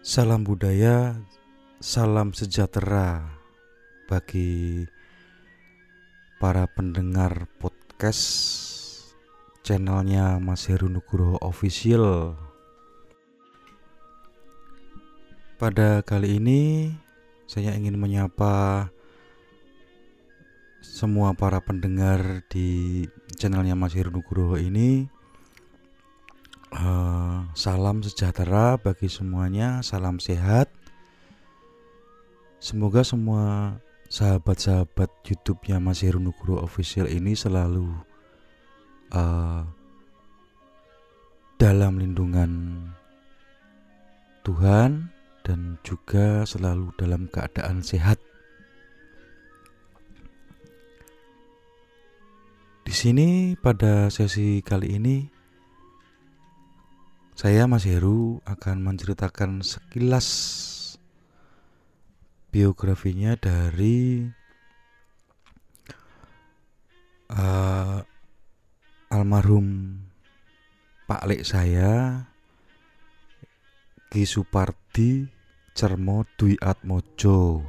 Salam budaya, salam sejahtera bagi para pendengar podcast channelnya Mas Heru Nugroho Official. Pada kali ini saya ingin menyapa semua para pendengar di channelnya Mas Heru Nugroho ini Uh, salam sejahtera bagi semuanya, salam sehat. Semoga semua sahabat-sahabat YouTube-nya Mas Heru Nugroho Official ini selalu uh, dalam lindungan Tuhan dan juga selalu dalam keadaan sehat. Di sini pada sesi kali ini saya Mas Heru akan menceritakan sekilas biografinya dari uh, almarhum Pak Lek saya Ki Supardi Cermo Dwi Atmojo.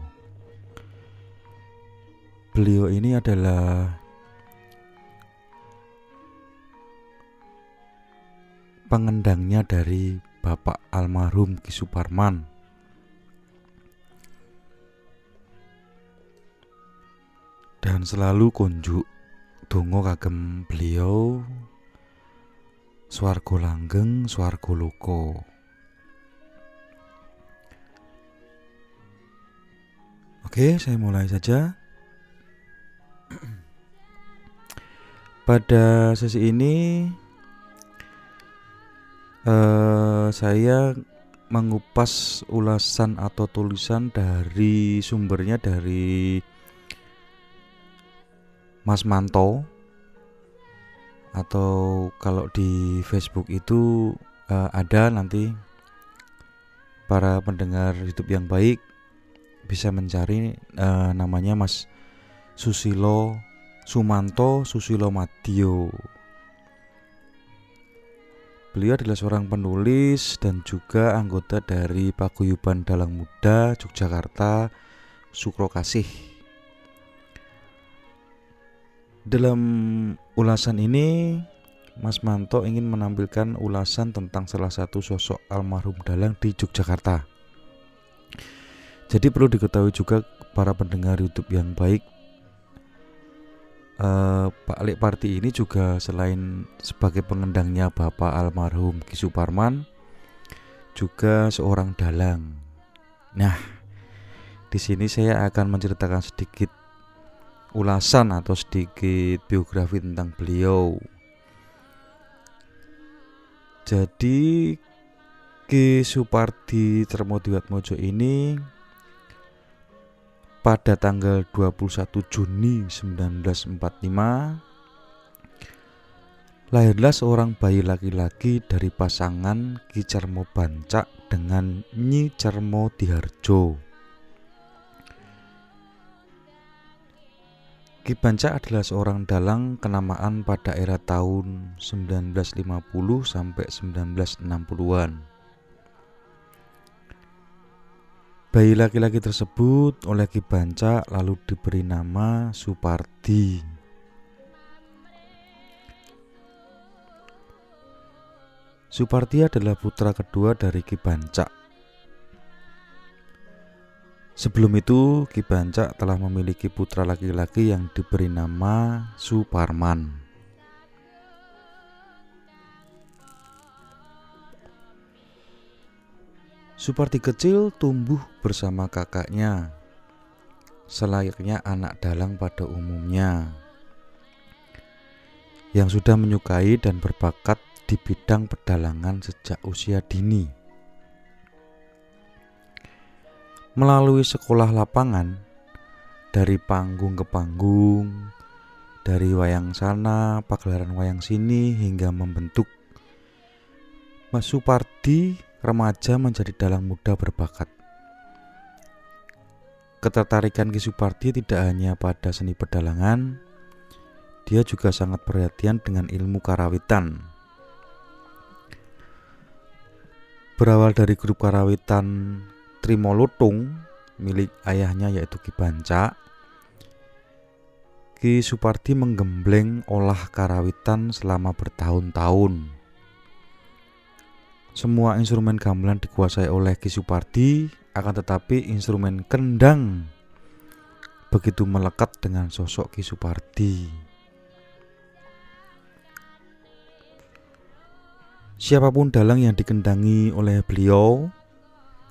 Beliau ini adalah pengendangnya dari Bapak almarhum Ki Suparman. Dan selalu kunjuk dongo kagem beliau Swargo langgeng, swargo loko. Oke, saya mulai saja. Pada sesi ini uh, saya mengupas ulasan atau tulisan dari sumbernya dari Mas Manto. Atau kalau di Facebook itu uh, ada nanti para pendengar YouTube yang baik bisa mencari uh, namanya Mas Susilo Sumanto Susilo Madio Beliau adalah seorang penulis dan juga anggota dari Paguyuban Dalang Muda Yogyakarta Sukro Kasih. Dalam ulasan ini, Mas Manto ingin menampilkan ulasan tentang salah satu sosok almarhum dalang di Yogyakarta. Jadi perlu diketahui juga para pendengar YouTube yang baik Pak Alik Parti ini juga selain sebagai pengendangnya Bapak almarhum Ki Suparman juga seorang dalang. Nah, di sini saya akan menceritakan sedikit ulasan atau sedikit biografi tentang beliau. Jadi Ki Supardi Termodiwatmojo ini pada tanggal 21 Juni 1945 lahirlah seorang bayi laki-laki dari pasangan Ki Cermo Bancak dengan Nyi Cermo Diharjo. Ki Bancak adalah seorang dalang kenamaan pada era tahun 1950 sampai 1960-an. Bayi laki-laki tersebut oleh Ki Banca lalu diberi nama Supardi. Supardi adalah putra kedua dari Ki Banca. Sebelum itu, Ki Banca telah memiliki putra laki-laki yang diberi nama Suparman. Supardi kecil tumbuh bersama kakaknya, selayaknya anak dalang pada umumnya, yang sudah menyukai dan berbakat di bidang pedalangan sejak usia dini. Melalui sekolah lapangan, dari panggung ke panggung, dari wayang sana, pagelaran wayang sini, hingga membentuk Mas Supardi remaja menjadi dalang muda berbakat. Ketertarikan Ki Supardi tidak hanya pada seni pedalangan, dia juga sangat perhatian dengan ilmu karawitan. berawal dari grup karawitan Trimolutung milik ayahnya yaitu Ki Banca. Ki Supardi menggembleng olah karawitan selama bertahun-tahun. Semua instrumen gamelan dikuasai oleh Ki Supardi, akan tetapi instrumen kendang begitu melekat dengan sosok Ki Supardi. Siapa pun dalang yang dikendangi oleh beliau,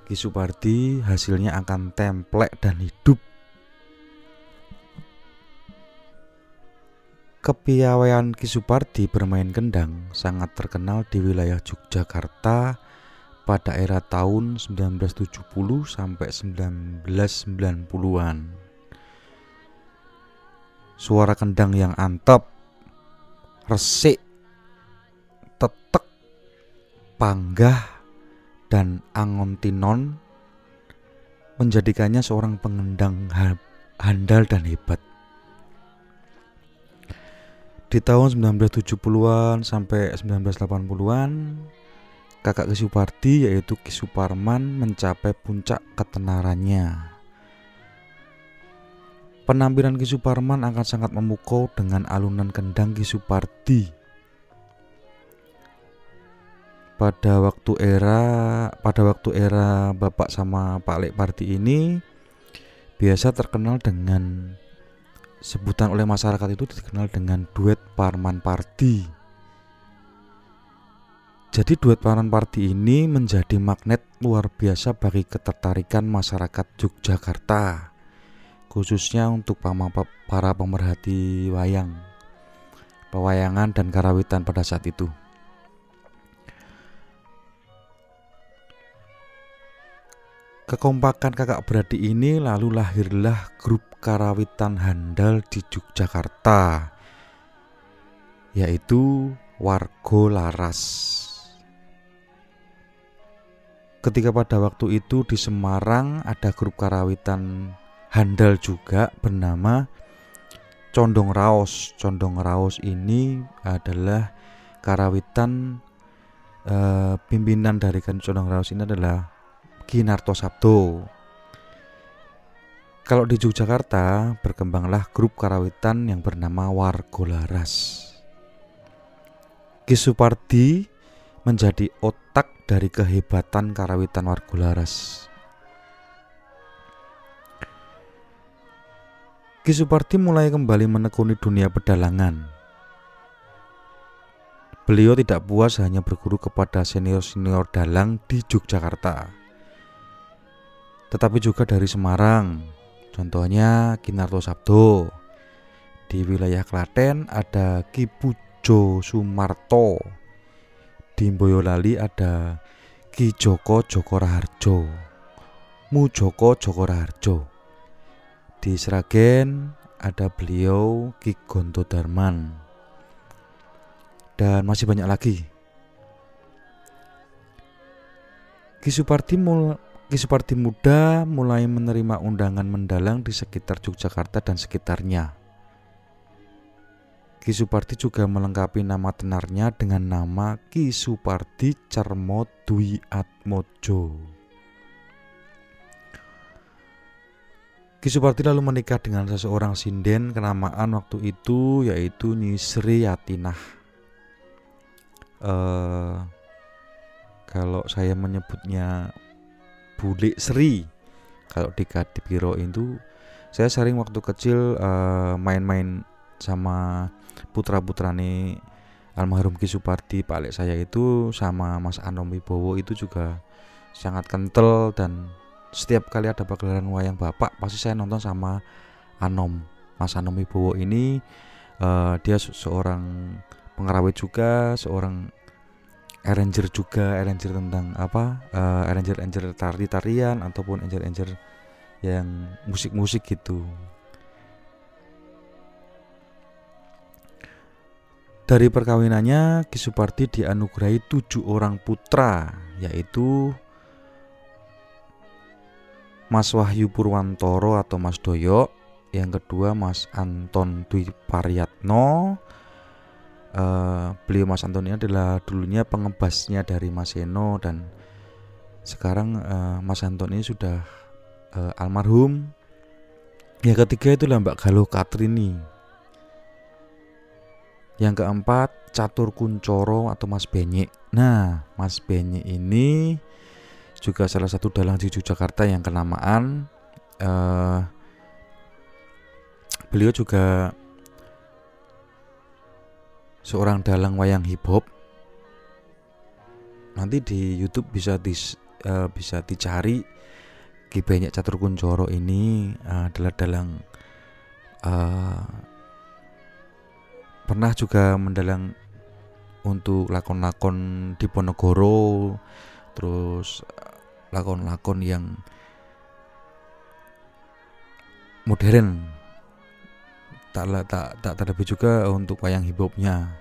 Ki Supardi hasilnya akan templek dan hidup. Kepiawaian Ki Supardi bermain kendang sangat terkenal di wilayah Yogyakarta pada era tahun 1970 sampai 1990-an. Suara kendang yang antep, resik, tetek, panggah dan Angon Tinon menjadikannya seorang pengendang handal dan hebat. Di tahun 1970-an sampai 1980-an, kakak Kisupardi yaitu Kisuparman mencapai puncak ketenarannya. Penampilan Kisuparman akan sangat memukau dengan alunan kendang Kisupardi pada waktu era pada waktu era Bapak sama Pak Lek Parti ini biasa terkenal dengan sebutan oleh masyarakat itu dikenal dengan duet Parman Parti. Jadi duet Parman Parti ini menjadi magnet luar biasa bagi ketertarikan masyarakat Yogyakarta khususnya untuk para pemerhati wayang, pewayangan dan karawitan pada saat itu. Kekompakan kakak beradik ini lalu lahirlah grup karawitan handal di Yogyakarta yaitu Wargo Laras. Ketika pada waktu itu di Semarang ada grup karawitan handal juga bernama Condong Raos. Condong Raos ini adalah karawitan eh, pimpinan dari Condong Raos ini adalah Kinarto Sabdo. Kalau di Yogyakarta berkembanglah grup karawitan yang bernama Wargo Laras. Ki Supardi menjadi otak dari kehebatan karawitan Wargo Laras. Ki Supardi mulai kembali menekuni dunia pedalangan. Beliau tidak puas hanya berguru kepada senior-senior dalang di Yogyakarta tetapi juga dari Semarang. Contohnya Kinarto Sabdo. Di wilayah Klaten ada Ki Pujo Sumarto. Di Boyolali ada Ki Joko Joko Raharjo. Mujoko Joko Raharjo. Di Sragen ada beliau Ki Gonto Darman. Dan masih banyak lagi. Ki Supardi Ki Supardi muda mulai menerima undangan mendalang di sekitar Yogyakarta dan sekitarnya. Ki Supardi juga melengkapi nama tenarnya dengan nama Ki Supardi Cermo Dwi Atmojo. Ki Supardi lalu menikah dengan seseorang sinden kenamaan waktu itu yaitu Nisri Yatinah. Uh, kalau saya menyebutnya Bule Sri kalau di Kadipiro itu saya sering waktu kecil uh, main-main sama putra-putrane almarhum Ki Supardi. Pak saya itu sama Mas Anom Wibowo itu juga sangat kental dan setiap kali ada pagelaran wayang bapak pasti saya nonton sama Anom Mas Anom Wibowo ini. Uh, dia seorang pengerawit juga seorang arranger juga arranger tentang apa uh, arranger arranger tari tarian ataupun arranger arranger yang musik musik gitu. Dari perkawinannya Ki Supardi dianugerahi tujuh orang putra yaitu Mas Wahyu Purwantoro atau Mas Doyo yang kedua Mas Anton Dwi Paryatno uh, beliau Mas Antoni adalah dulunya pengebasnya dari Mas Eno dan sekarang uh, Mas Anton ini sudah uh, almarhum. Yang ketiga itulah Mbak Galuh Katrini. Yang keempat Catur Kuncoro atau Mas Benyek. Nah Mas Benyek ini juga salah satu dalang di Yogyakarta yang kenamaan. Uh, beliau juga seorang dalang wayang hip hop nanti di YouTube bisa di uh, bisa dicari Ki Banyak Catur Kuncoro ini uh, adalah dalang uh, pernah juga mendalang untuk lakon-lakon di Ponegoro terus lakon-lakon yang modern tak tak tak terlebih juga untuk wayang hip hopnya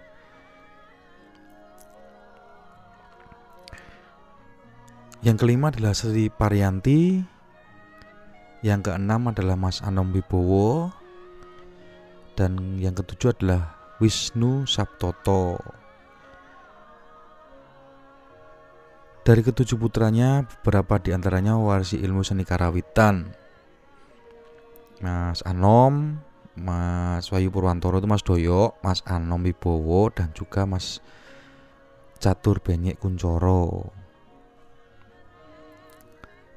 Yang kelima adalah Sri Parianti. Yang keenam adalah Mas Anom Wibowo. Dan yang ketujuh adalah Wisnu Sabtoto. Dari ketujuh putranya, beberapa di antaranya warisi ilmu seni karawitan. Mas Anom, Mas Wayu Purwantoro itu Mas Doyo, Mas Anom Wibowo, dan juga Mas Catur Benyek Kuncoro.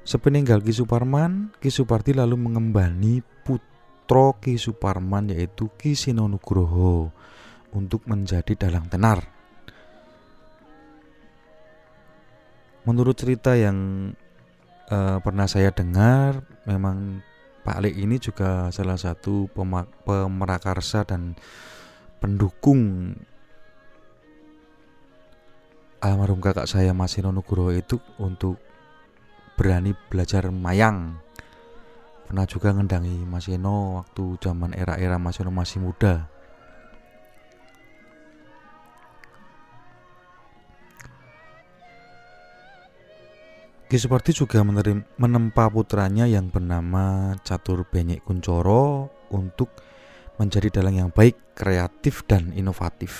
Sepeninggal Ki Suparman, Ki Suparti lalu mengembani putra Ki Suparman yaitu Ki Sinonugroho untuk menjadi dalang tenar. Menurut cerita yang uh, pernah saya dengar, memang Pak Lek ini juga salah satu pemerakarsa dan pendukung almarhum kakak saya Mas Sinonugroho itu untuk berani belajar mayang. Pernah juga ngendangi Mas Eno waktu zaman era-era Mas Eno masih muda Ki Suparti juga menerim, menempa putranya yang bernama Catur Benyek Kuncoro untuk menjadi dalang yang baik, kreatif, dan inovatif.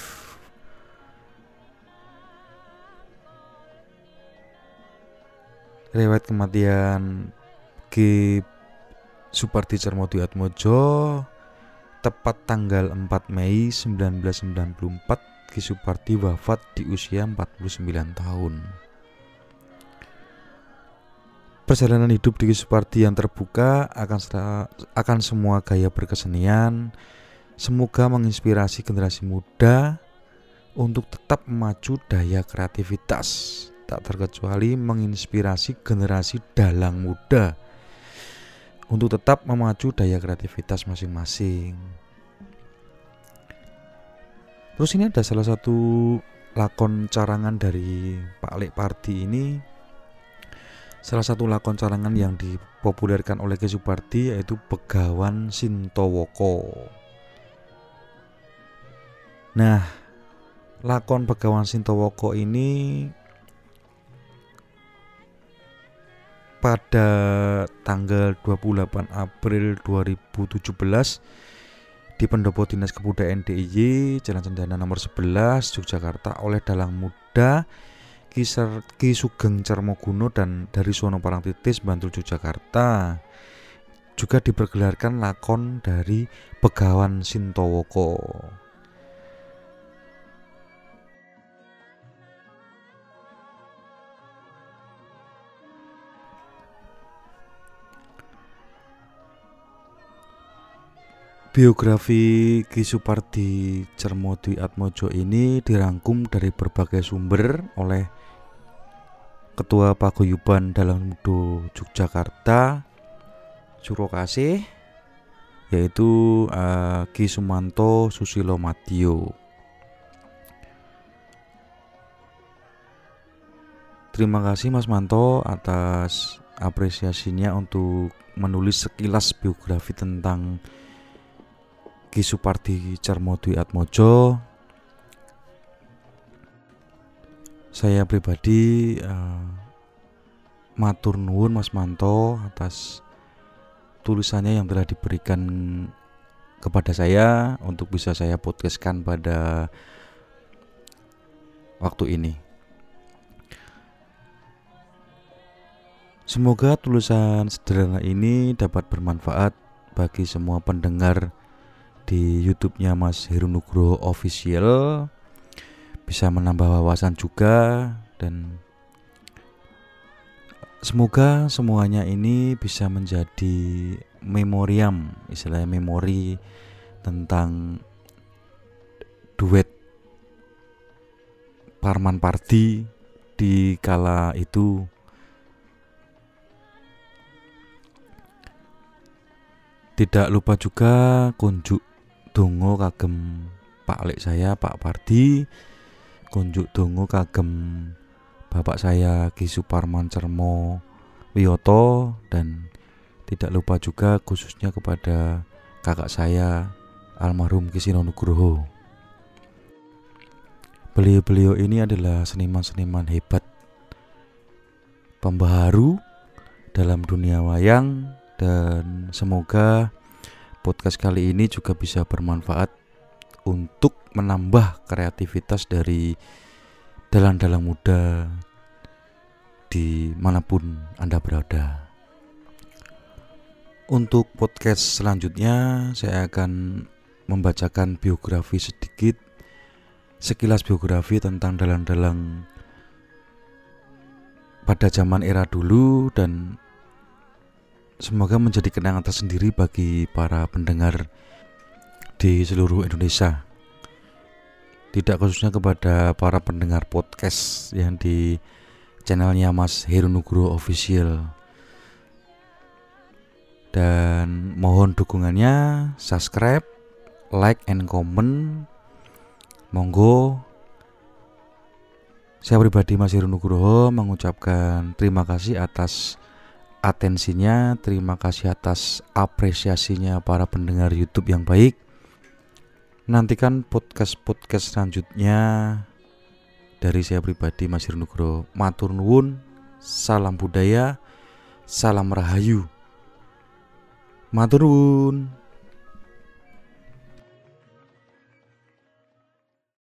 Riwayat kematian Ki Suparti Cermodi Atmojo tepat tanggal 4 Mei 1994 Ki Suparti wafat di usia 49 tahun. Perjalanan hidup di Suparti yang terbuka akan akan semua gaya berkesenian. Semoga menginspirasi generasi muda untuk tetap memacu daya kreativitas. Tak terkecuali menginspirasi generasi dalang muda untuk tetap memacu daya kreativitas masing-masing. Terus ini ada salah satu lakon carangan dari Pak Lek Parti ini salah satu lakon carangan yang dipopulerkan oleh Ki yaitu Begawan Sintowoko. Nah, lakon Begawan Sintowoko ini pada tanggal 28 April 2017 di Pendopo Dinas Kebudayaan DIY Jalan Cendana nomor 11 Yogyakarta oleh dalang muda Kisar, Ki Sugeng Cermoguno dan dari Sono Parangtitis Bantul Yogyakarta juga dipergelarkan lakon dari Begawan Sintowoko. Biografi Ki Supardi Cermodi Atmojo ini dirangkum dari berbagai sumber oleh Ketua Paguyuban Dalang Mudo Yogyakarta Surokasih yaitu uh, Ki Sumanto Susilo Matio. Terima kasih Mas Manto atas apresiasinya untuk menulis sekilas biografi tentang Ki Supardi Carmodwi Atmojo saya pribadi uh, matur nuwun Mas Manto atas tulisannya yang telah diberikan kepada saya untuk bisa saya podcastkan pada waktu ini. Semoga tulisan sederhana ini dapat bermanfaat bagi semua pendengar di YouTube-nya Mas Heru Nugroho Official. Bisa menambah wawasan juga dan semoga semuanya ini bisa menjadi memoriam, istilahnya memori tentang duet Parman Pardi di kala itu Tidak lupa juga kunjuk dongo kagem Pak Lek saya Pak Pardi. Kunjuk dongo kagem Bapak saya Ki Suparman Cermo Wiyoto. Dan tidak lupa juga khususnya kepada kakak saya almarhum Kisino Nugroho. Beliau-beliau ini adalah seniman-seniman hebat pembaharu dalam dunia wayang. Dan semoga podcast kali ini juga bisa bermanfaat untuk menambah kreativitas dari dalang-dalang muda di mana pun Anda berada. Untuk podcast selanjutnya saya akan membacakan biografi sedikit sekilas biografi tentang dalang-dalang pada zaman era dulu dan Semoga menjadi kenangan tersendiri bagi para pendengar di seluruh Indonesia. Tidak khususnya kepada para pendengar podcast yang di channelnya Mas Heru Nugroho Official. Dan mohon dukungannya, subscribe, like, and comment. Monggo saya pribadi Mas Heru Nugroho mengucapkan terima kasih atas atensinya, terima kasih atas apresiasinya para pendengar YouTube yang baik. Nantikan podcast-podcast selanjutnya dari saya pribadi Mas Nugro. Matur nuwun, salam budaya, salam rahayu. Matur nuwun.